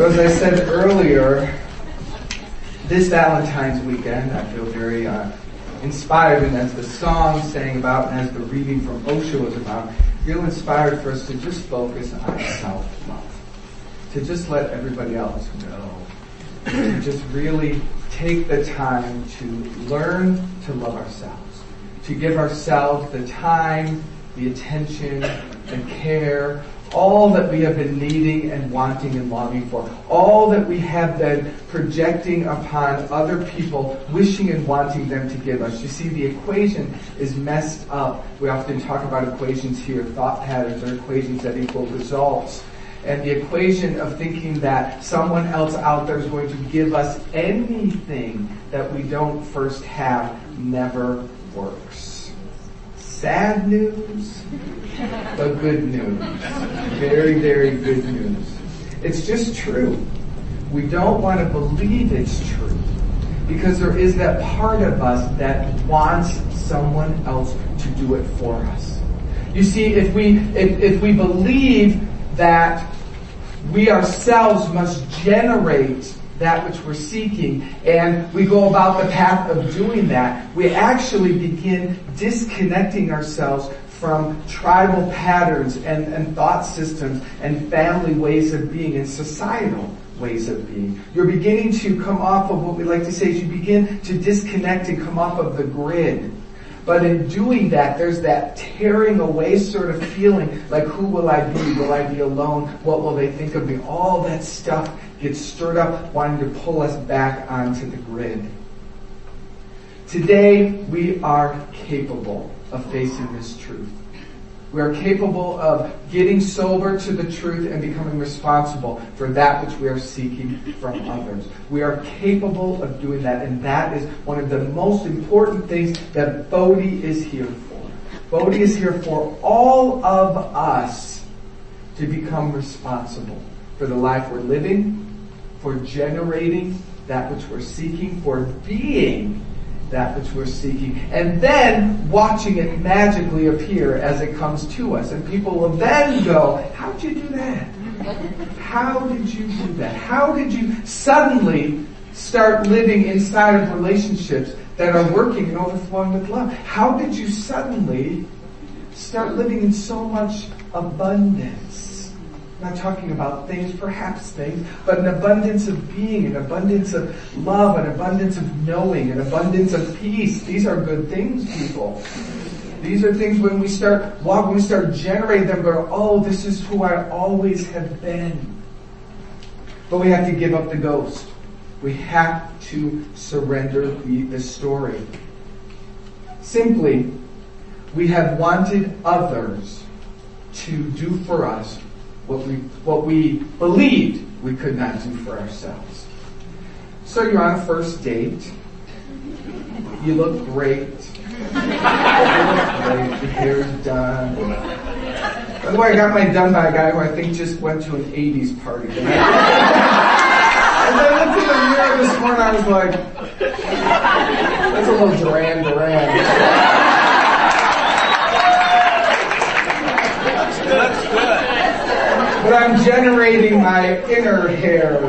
So as I said earlier, this Valentine's weekend, I feel very uh, inspired, and as the song sang about, and as the reading from Osho was about, feel inspired for us to just focus on self-love, to just let everybody else know, to just really take the time to learn to love ourselves, to give ourselves the time, the attention, the care, all that we have been needing and wanting and longing for, all that we have been projecting upon other people, wishing and wanting them to give us. You see, the equation is messed up. We often talk about equations here, thought patterns or equations that equal results. And the equation of thinking that someone else out there is going to give us anything that we don't first have never works. Sad news, but good news. Very, very good news. It's just true. We don't want to believe it's true because there is that part of us that wants someone else to do it for us. You see, if we, if, if we believe that we ourselves must generate that which we're seeking. And we go about the path of doing that, we actually begin disconnecting ourselves from tribal patterns and, and thought systems and family ways of being and societal ways of being. You're beginning to come off of what we like to say is you begin to disconnect and come off of the grid but in doing that, there's that tearing away sort of feeling, like who will I be? Will I be alone? What will they think of me? All that stuff gets stirred up, wanting to pull us back onto the grid. Today, we are capable of facing this truth. We are capable of getting sober to the truth and becoming responsible for that which we are seeking from others. We are capable of doing that and that is one of the most important things that Bodhi is here for. Bodhi is here for all of us to become responsible for the life we're living, for generating that which we're seeking, for being that which we're seeking, and then watching it magically appear as it comes to us. And people will then go, how'd you do that? How did you do that? How did you suddenly start living inside of relationships that are working and overflowing with love? How did you suddenly start living in so much abundance? I'm not talking about things, perhaps things, but an abundance of being, an abundance of love, an abundance of knowing, an abundance of peace. These are good things, people. These are things when we start walking, we start generating them, go, oh, this is who I always have been. But we have to give up the ghost. We have to surrender the, the story. Simply, we have wanted others to do for us what we, what we believed we could not do for ourselves. So you're on a first date. You look great. you look great. Your done. By the way, I got mine done by a guy who I think just went to an 80s party. And I looked in the mirror this morning, I was like, that's a little Duran Duran. I'm generating my inner hair.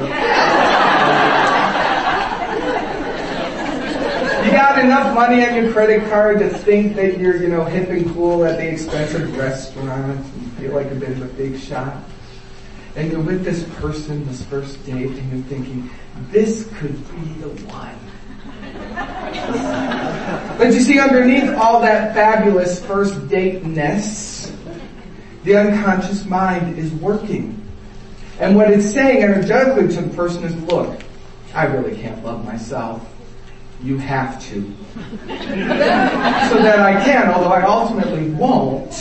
You got enough money on your credit card to think that you're, you know, hip and cool at the expensive restaurant and feel like a bit of a big shot. And you're with this person, this first date, and you're thinking, this could be the one. but you see, underneath all that fabulous first date-ness, the unconscious mind is working. And what it's saying energetically to the person is, look, I really can't love myself. You have to. so that I can, although I ultimately won't.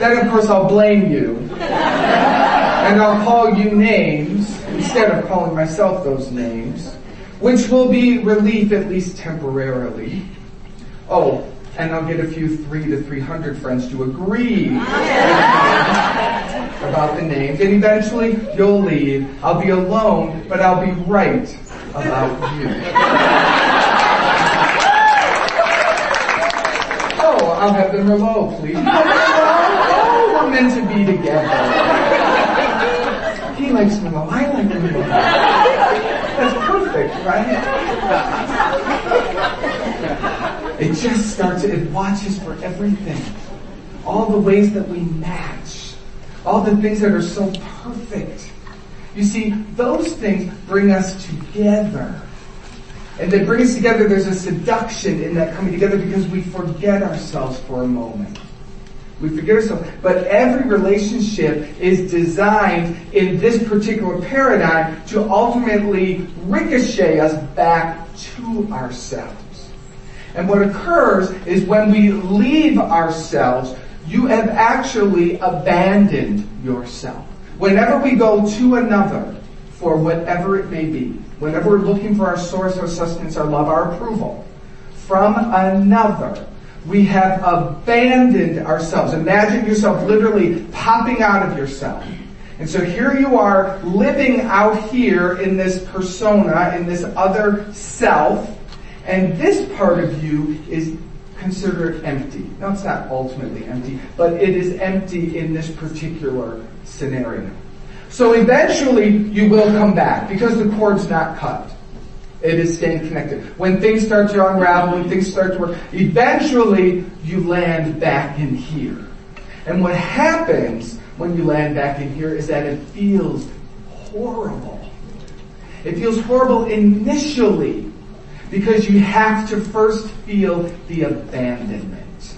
Then of course I'll blame you. And I'll call you names instead of calling myself those names. Which will be relief at least temporarily. Oh, and I'll get a few three to three hundred friends to agree about the names, and eventually you'll leave. I'll be alone, but I'll be right about you. oh, I'll have the Merlot, please. Oh, we're meant to be together. He likes me more. I like him more. That's perfect, right? It just starts, it watches for everything. All the ways that we match. All the things that are so perfect. You see, those things bring us together. And they bring us together, there's a seduction in that coming together because we forget ourselves for a moment. We forget ourselves. But every relationship is designed in this particular paradigm to ultimately ricochet us back to ourselves. And what occurs is when we leave ourselves, you have actually abandoned yourself. Whenever we go to another for whatever it may be, whenever we're looking for our source, our sustenance, our love, our approval from another, we have abandoned ourselves. Imagine yourself literally popping out of yourself. And so here you are living out here in this persona, in this other self, and this part of you is considered empty. Now it's not ultimately empty, but it is empty in this particular scenario. So eventually you will come back because the cord's not cut. It is staying connected. When things start to unravel, when things start to work, eventually you land back in here. And what happens when you land back in here is that it feels horrible. It feels horrible initially because you have to first feel the abandonment.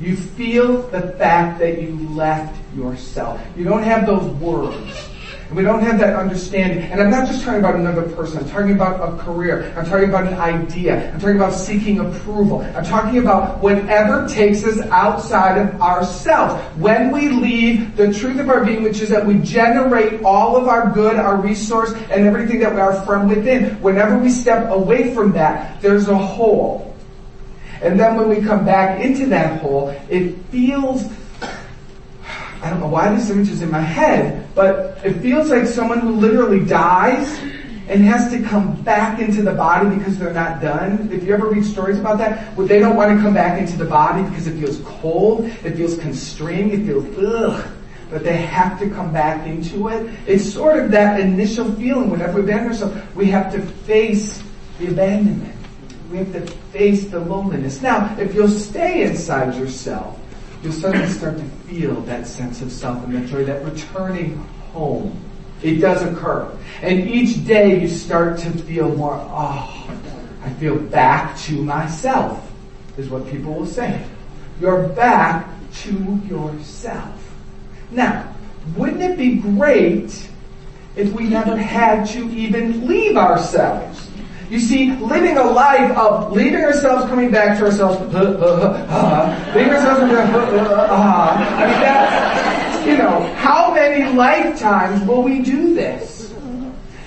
You feel the fact that you left yourself. You don't have those words. And we don't have that understanding. And I'm not just talking about another person. I'm talking about a career. I'm talking about an idea. I'm talking about seeking approval. I'm talking about whatever takes us outside of ourselves. When we leave the truth of our being, which is that we generate all of our good, our resource, and everything that we are from within. Whenever we step away from that, there's a hole. And then when we come back into that hole, it feels I don't know why this image is in my head, but it feels like someone who literally dies and has to come back into the body because they're not done. If you ever read stories about that, well, they don't want to come back into the body because it feels cold, it feels constrained, it feels ugh. But they have to come back into it. It's sort of that initial feeling whenever we abandon ourselves, we have to face the abandonment. We have to face the loneliness. Now, if you'll stay inside yourself, you'll suddenly start to feel that sense of self and that joy, that returning home. It does occur. And each day you start to feel more, oh, I feel back to myself, is what people will say. You're back to yourself. Now, wouldn't it be great if we never had to even leave ourselves? You see, living a life of leaving ourselves, coming back to ourselves, uh, uh, uh, leaving ourselves, I mean, that's, you know, how many lifetimes will we do this?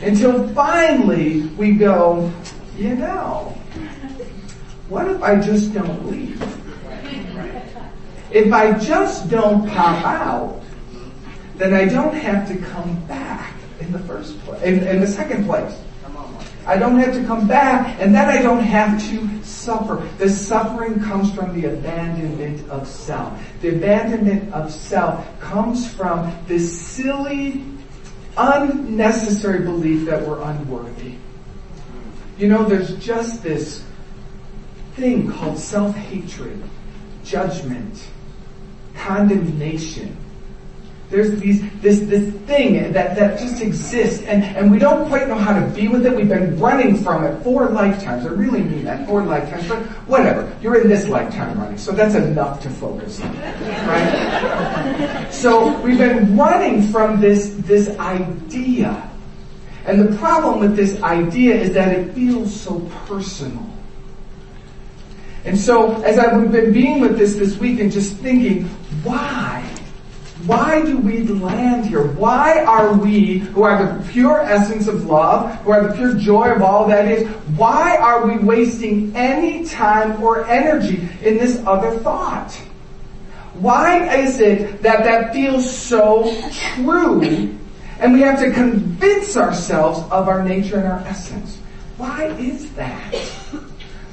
Until finally we go, you know, what if I just don't leave? If I just don't pop out, then I don't have to come back in the first place, in, in the second place. I don't have to come back and then I don't have to suffer. The suffering comes from the abandonment of self. The abandonment of self comes from this silly, unnecessary belief that we're unworthy. You know, there's just this thing called self-hatred, judgment, condemnation, there's these, this, this thing that, that just exists and, and we don't quite know how to be with it. We've been running from it four lifetimes. I really mean that, four lifetimes, but whatever. You're in this lifetime running, so that's enough to focus on. Right? so we've been running from this, this idea. And the problem with this idea is that it feels so personal. And so as I've been being with this this week and just thinking, why? Why do we land here? Why are we, who are the pure essence of love, who are the pure joy of all that is, why are we wasting any time or energy in this other thought? Why is it that that feels so true and we have to convince ourselves of our nature and our essence? Why is that?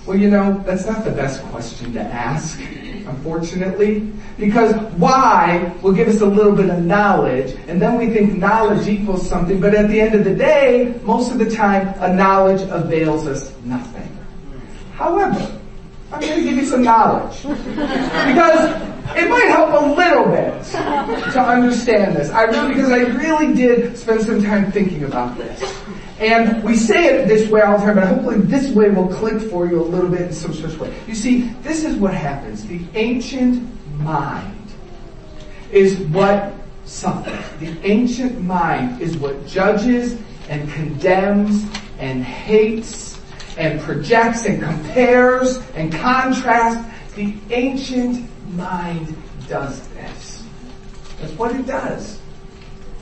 Well, you know, that's not the best question to ask, unfortunately, because why will give us a little bit of knowledge, and then we think knowledge equals something, but at the end of the day, most of the time, a knowledge avails us nothing. However, I'm going to give you some knowledge. Because it might help a little bit to understand this. I really, because I really did spend some time thinking about this. And we say it this way all the time, but hopefully this way will click for you a little bit in some sort of way. You see, this is what happens. The ancient mind is what suffers. The ancient mind is what judges and condemns and hates and projects and compares and contrasts. The ancient mind does this. That's what it does.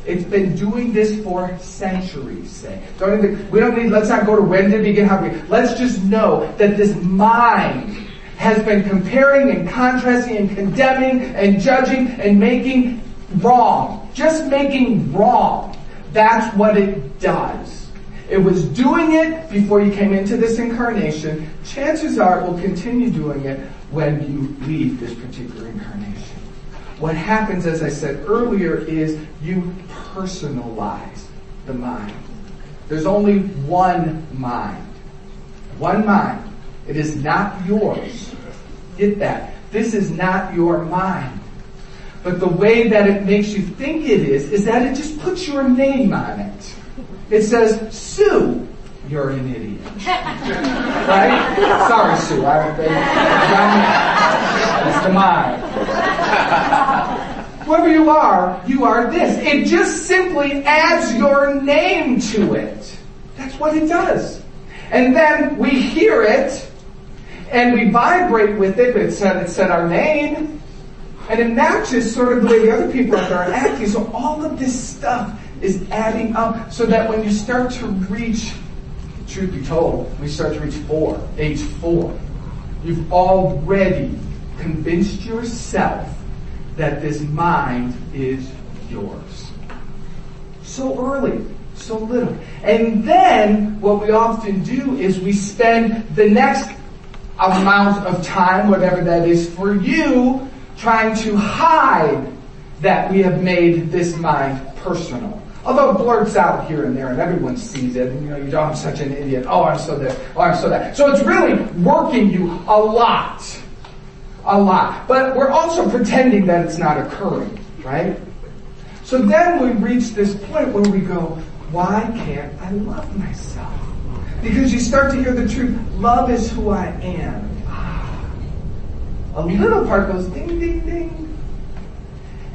It's been doing this for centuries, say. Don't we don't need, let's not go to when did begin, how did Let's just know that this mind has been comparing and contrasting and condemning and judging and making wrong. Just making wrong. That's what it does. It was doing it before you came into this incarnation. Chances are it will continue doing it when you leave this particular incarnation. What happens, as I said earlier, is you personalize the mind. There's only one mind. One mind. It is not yours. Get that. This is not your mind. But the way that it makes you think it is, is that it just puts your name on it. It says, Sue, you're an idiot. right? Sorry, Sue. I don't think. It's the mind. Whoever you are, you are this. It just simply adds your name to it. That's what it does. And then we hear it, and we vibrate with it. It said, it said our name, and it matches sort of the way the other people out there are acting. So all of this stuff is adding up so that when you start to reach truth be told, we start to reach four, age four, you've already convinced yourself that this mind is yours. So early, so little. And then what we often do is we spend the next amount of time, whatever that is for you, trying to hide that we have made this mind personal. Although it blurts out here and there and everyone sees it and you know, you know, I'm such an idiot. Oh, I'm so this. Oh, I'm so that. So it's really working you a lot. A lot. But we're also pretending that it's not occurring, right? So then we reach this point where we go, why can't I love myself? Because you start to hear the truth. Love is who I am. Ah. A little part goes ding, ding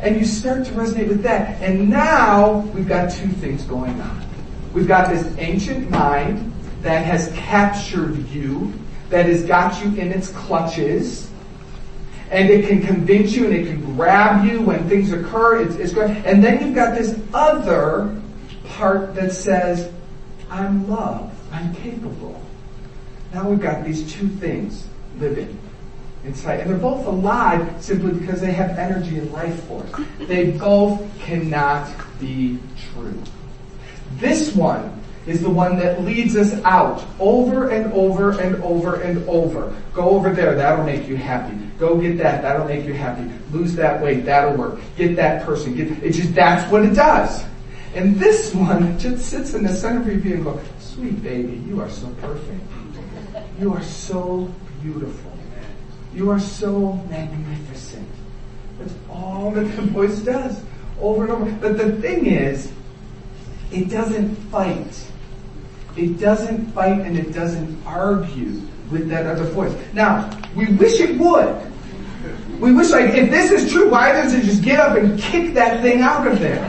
and you start to resonate with that. And now we've got two things going on. We've got this ancient mind that has captured you, that has got you in its clutches, and it can convince you and it can grab you when things occur. It's, it's. And then you've got this other part that says, I'm love. I'm capable. Now we've got these two things living inside. And they're both alive simply because they have energy and life force. They both cannot be true. This one is the one that leads us out over and over and over and over. Go over there, that'll make you happy. Go get that, that'll make you happy. Lose that weight, that'll work. Get that person, get, it just, that's what it does. And this one just sits in the center of your and goes, sweet baby, you are so perfect. You are so beautiful. You are so magnificent. That's all that the voice does over and over. But the thing is, it doesn't fight. It doesn't fight and it doesn't argue with that other voice. Now, we wish it would. We wish like, if this is true, why doesn't it just get up and kick that thing out of there?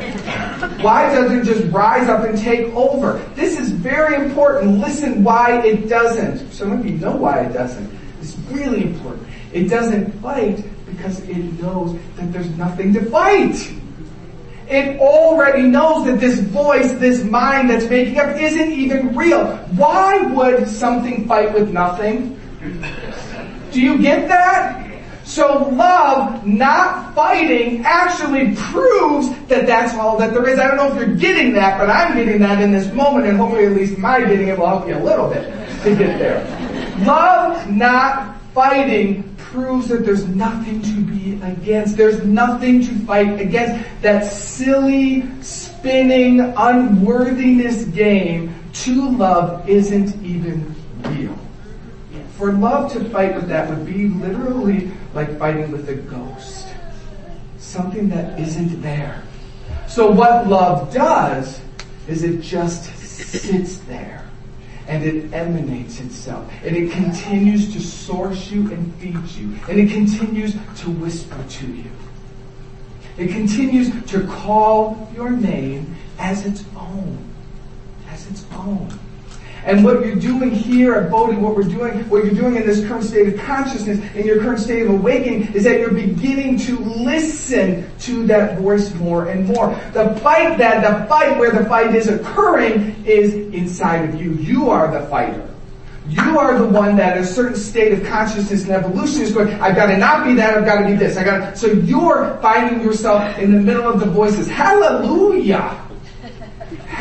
Why doesn't it just rise up and take over? This is very important. Listen why it doesn't. Some of you know why it doesn't. It's really important. It doesn't fight because it knows that there's nothing to fight. It already knows that this voice, this mind that's making up isn't even real. Why would something fight with nothing? Do you get that? So love, not fighting, actually proves that that's all that there is. I don't know if you're getting that, but I'm getting that in this moment and hopefully at least my getting it will help you a little bit to get there. Love not fighting proves that there's nothing to be against. There's nothing to fight against. That silly, spinning, unworthiness game to love isn't even real. For love to fight with that would be literally like fighting with a ghost. Something that isn't there. So what love does is it just sits there and it emanates itself and it continues to source you and feed you and it continues to whisper to you. It continues to call your name as its own, as its own. And what you're doing here at Bodhi, what we're doing, what you're doing in this current state of consciousness, in your current state of awakening, is that you're beginning to listen to that voice more and more. The fight that, the fight where the fight is occurring is inside of you. You are the fighter. You are the one that a certain state of consciousness and evolution is going, I've got to not be that, I've got to be this. I got to, so you're finding yourself in the middle of the voices. Hallelujah!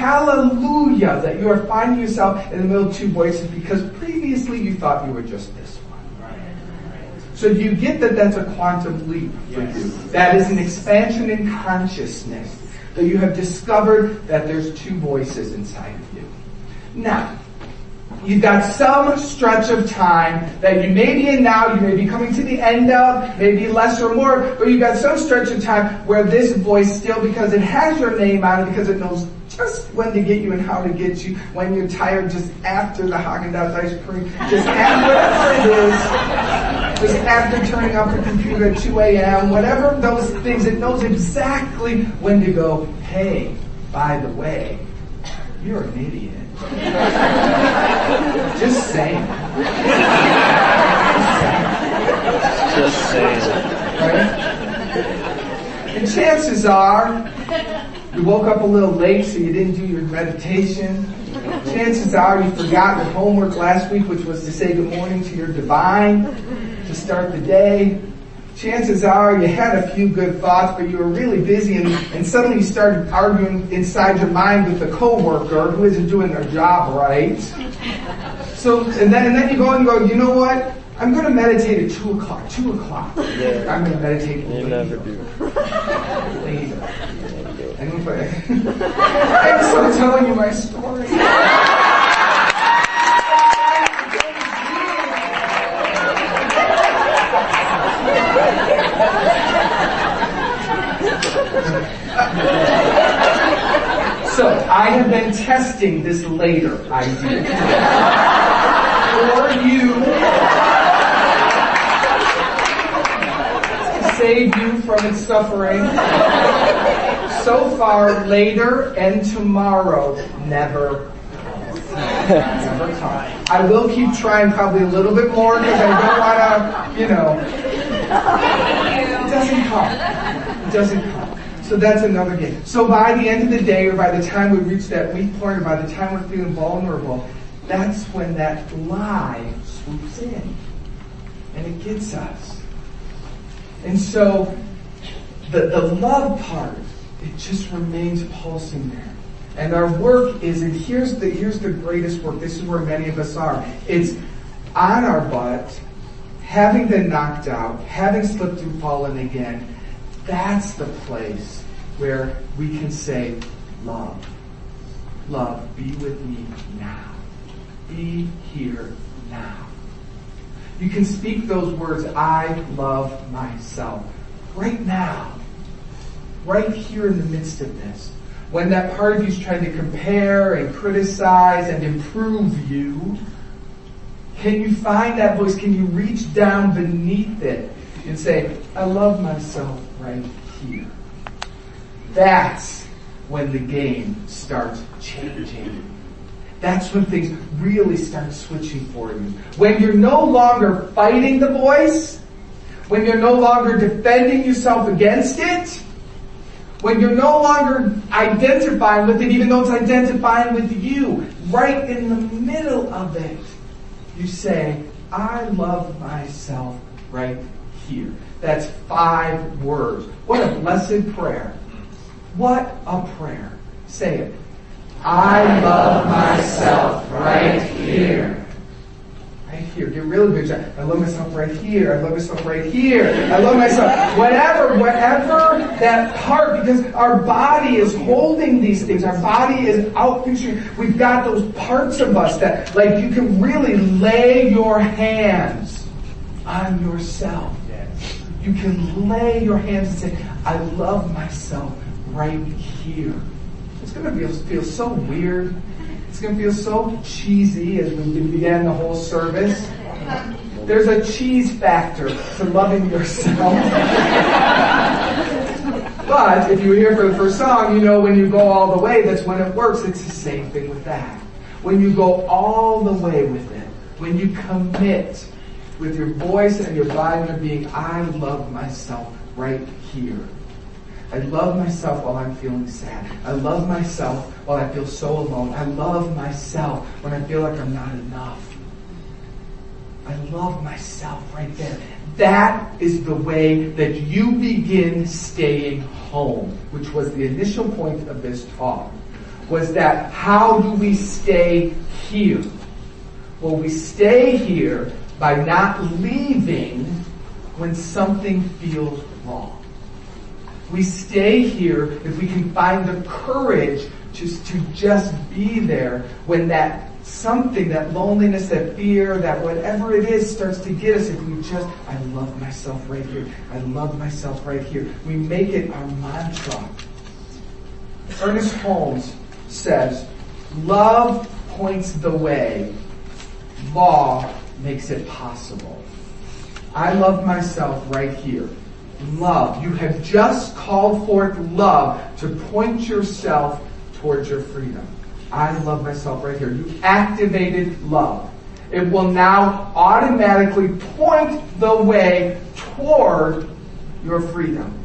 Hallelujah that you are finding yourself in the middle of two voices because previously you thought you were just this one. So you get that that's a quantum leap for yes. you? That is an expansion in consciousness. That you have discovered that there's two voices inside of you. Now, You've got some stretch of time that you may be in now, you may be coming to the end of, maybe less or more, but you've got some stretch of time where this voice still, because it has your name on it, because it knows just when to get you and how to get you, when you're tired, just after the Haagen-Dazs ice cream, just after whatever it is, just after turning off the computer at 2 a.m., whatever those things, it knows exactly when to go, hey, by the way, you're an idiot. Just saying. Just saying. Right? And chances are, you woke up a little late so you didn't do your meditation. Chances are you forgot your homework last week, which was to say good morning to your divine to start the day chances are you had a few good thoughts, but you were really busy and, and suddenly you started arguing inside your mind with the coworker who isn't doing their job right. So, and then, and then you go and go, you know what? I'm going to meditate at 2 o'clock. 2 o'clock. Yeah. I'm going to meditate you later. never do. later. I, I'm still telling you my story. so I have been testing this later idea for you to save you from its suffering. So far, later and tomorrow never never. I will keep trying probably a little bit more because I don't want to, you know. It doesn't come. It doesn't come. So that's another game. So by the end of the day, or by the time we reach that weak point, or by the time we're feeling vulnerable, that's when that lie swoops in. And it gets us. And so the, the love part, it just remains pulsing there. And our work is, and here's the, here's the greatest work. This is where many of us are. It's on our butt, having been knocked out, having slipped and fallen again. That's the place where we can say, love, love, be with me now. Be here now. You can speak those words, I love myself, right now. Right here in the midst of this. When that part of you is trying to compare and criticize and improve you, can you find that voice? Can you reach down beneath it and say, I love myself right here? That's when the game starts changing. That's when things really start switching for you. When you're no longer fighting the voice, when you're no longer defending yourself against it, when you're no longer identifying with it, even though it's identifying with you, right in the middle of it, you say, I love myself right here. That's five words. What a blessed prayer. What a prayer. Say it. I love myself right here. right here. Get really big. I love myself right here. I love myself right here. I love myself. Whatever, whatever that part, because our body is holding these things. Our body is out picturing. We've got those parts of us that, like, you can really lay your hands on yourself. You can lay your hands and say, I love myself right here. It's going to feel, so weird it's going to feel so cheesy as we begin the whole service. There's a cheese factor to loving yourself. but if you hear for the first song, you know when you go all the way, that's when it works. It's the same thing with that. When you go all the way with it, when you commit with your voice and your body and being, I love myself right here. I love myself while I'm feeling sad. I love myself while I feel so alone. I love myself when I feel like I'm not enough. I love myself right there. That is the way that you begin staying home, which was the initial point of this talk. Was that how do we stay here? Well, we stay here by not leaving when something feels wrong. We stay here if we can find the courage to, to just be there when that something, that loneliness, that fear, that whatever it is starts to get us. If we just, I love myself right here. I love myself right here. We make it our mantra. Ernest Holmes says, love points the way. Law makes it possible. I love myself right here love. You have just called forth love to point yourself towards your freedom. I love myself right here. You activated love. It will now automatically point the way toward your freedom.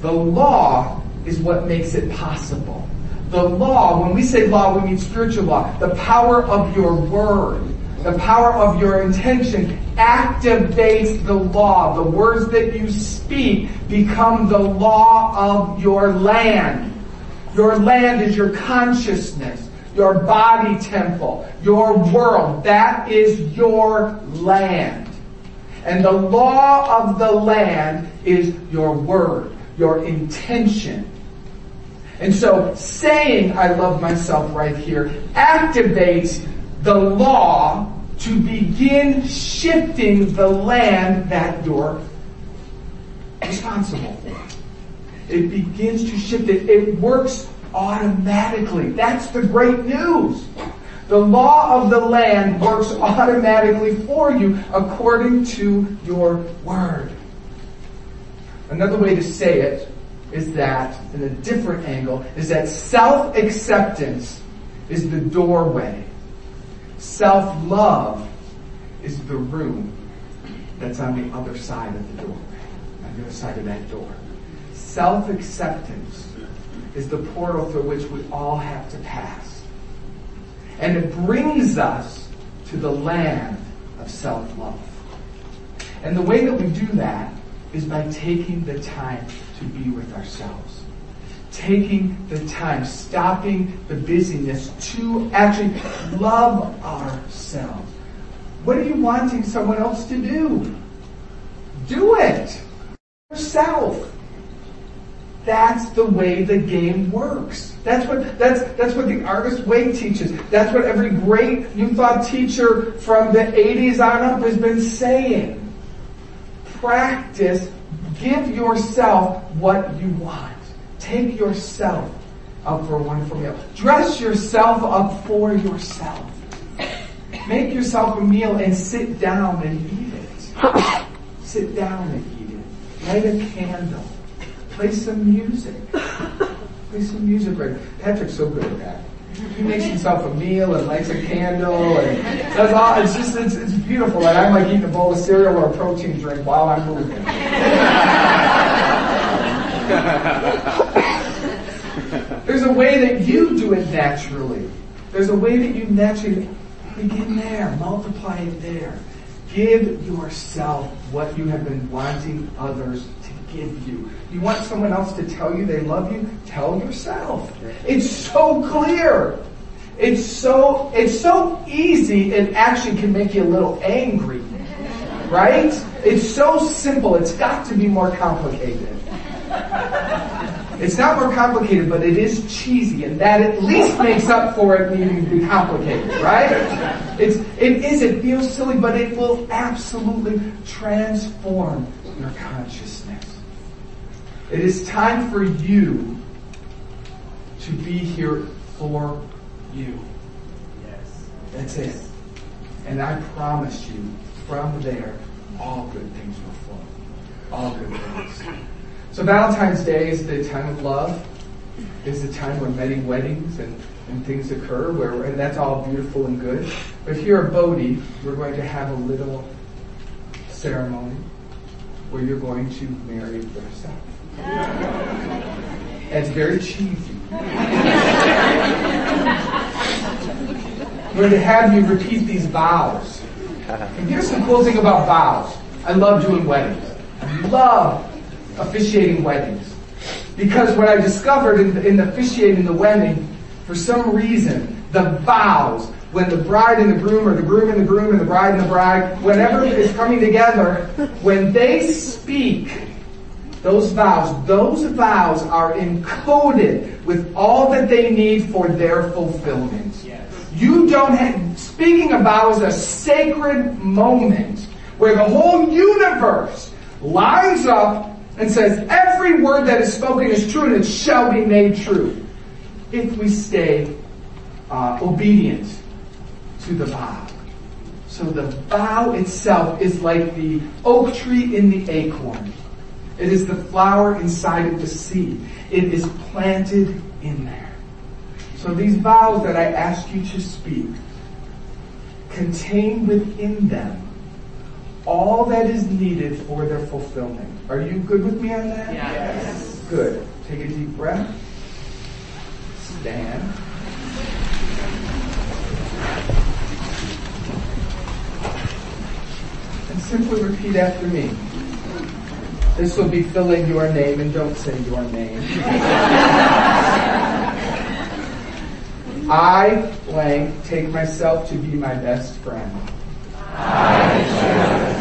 The law is what makes it possible. The law, when we say law, we mean spiritual law. The power of your word the power of your intention activates the law. The words that you speak become the law of your land. Your land is your consciousness, your body temple, your world. That is your land. And the law of the land is your word, your intention. And so saying I love myself right here activates the law to begin shifting the land that you're responsible for. It begins to shift it. It works automatically. That's the great news. The law of the land works automatically for you according to your word. Another way to say it is that, in a different angle, is that self-acceptance is the doorway Self-love is the room that's on the other side of the door, on the other side of that door. Self-acceptance is the portal through which we all have to pass. And it brings us to the land of self-love. And the way that we do that is by taking the time to be with ourselves taking the time, stopping the busyness to actually love ourselves. What are you wanting someone else to do? Do it yourself. That's the way the game works. That's what that's that's what the artist way teaches. That's what every great new thought teacher from the 80s on up has been saying. Practice, give yourself what you want. Take yourself up for a wonderful meal. Dress yourself up for yourself. Make yourself a meal and sit down and eat it. sit down and eat it. Light a candle. Play some music. Play some music. Right? Patrick's so good at that. He makes himself a meal and lights a candle and does all, it's just, it's, it's beautiful. And I'm like eating a bowl of cereal or a protein drink while I'm moving. There's a way that you do it naturally. There's a way that you naturally begin there, multiply it there. Give yourself what you have been wanting others to give you. You want someone else to tell you they love you? Tell yourself. It's so clear. it's so, it's so easy, it actually can make you a little angry. Right? It's so simple, it's got to be more complicated. It's not more complicated, but it is cheesy, and that at least makes up for it needing to be complicated, right? It's, it is, it feels silly, but it will absolutely transform your consciousness. It is time for you to be here for you. Yes. That's it. And I promise you, from there, all good things will flow. All good things. So Valentine's Day is the time of love. It's the time when many weddings and, and things occur, where and that's all beautiful and good. But here at Bodhi, we're going to have a little ceremony where you're going to marry yourself. And It's very cheesy. we're going to have you repeat these vows. And here's the cool thing about vows. I love doing weddings. I love officiating weddings. Because what I discovered in, in officiating the wedding, for some reason, the vows, when the bride and the groom, or the groom and the groom, and the bride and the bride, whenever is coming together, when they speak, those vows, those vows are encoded with all that they need for their fulfillment. You don't have, speaking of vows, a sacred moment where the whole universe lines up and says, every word that is spoken is true and it shall be made true if we stay uh, obedient to the vow. So the vow itself is like the oak tree in the acorn. It is the flower inside of the seed. It is planted in there. So these vows that I ask you to speak contain within them all that is needed for their fulfillment. Are you good with me on that? Yes. Good. Take a deep breath. Stand. And simply repeat after me. This will be filling your name and don't say your name. I, blank, take myself to be my best friend. I, take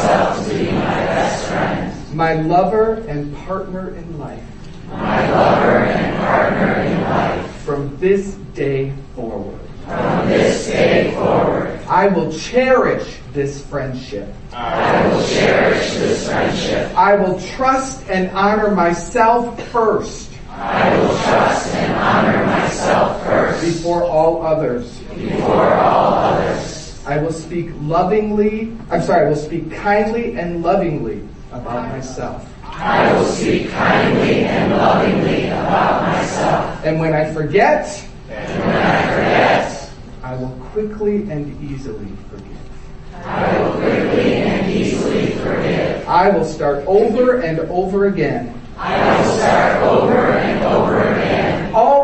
myself to be my best friend. My lover and partner in life. My lover and partner in life. From this day forward. From this day forward. I will cherish this friendship. I will cherish this friendship. I will trust and honor myself first. I will trust and honor myself first. Before all others. Before all others. I will speak lovingly, I'm sorry, I will speak kindly and lovingly about myself. I will speak kindly and lovingly about myself. And when I forget, and when I forget, I will quickly and easily forgive. I will quickly and easily forgive. I will start over and over again. I will start over and over again.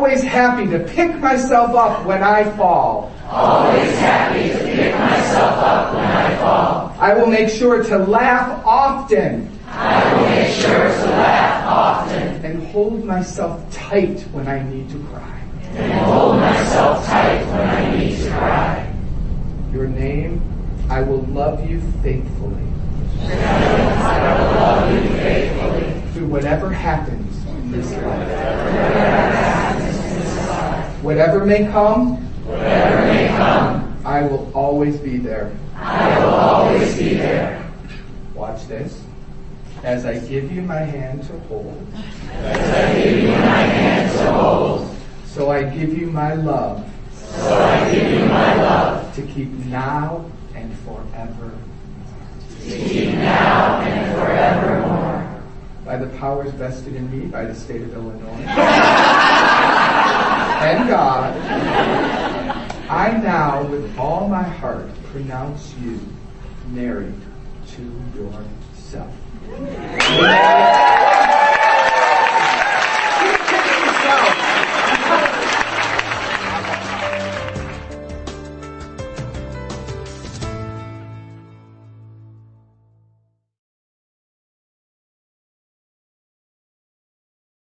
Always happy to pick myself up when I fall. Always happy to pick myself up when I fall. I will make sure to laugh often. I will make sure to laugh often. And hold myself tight when I need to cry. And hold myself tight when I need to cry. Your name, I will love you faithfully. I will love you faithfully. Through whatever happens in this life. Whatever may come. Whatever may come. I will always be there. I will always be there. Watch this. As I give you my hand to hold. As I give you my hand to hold. So I give you my love. So I give you my love. To keep now and forever. To keep now and forevermore. By the powers vested in me by the state of Illinois. and God. I now, with all my heart, pronounce you married to yourself.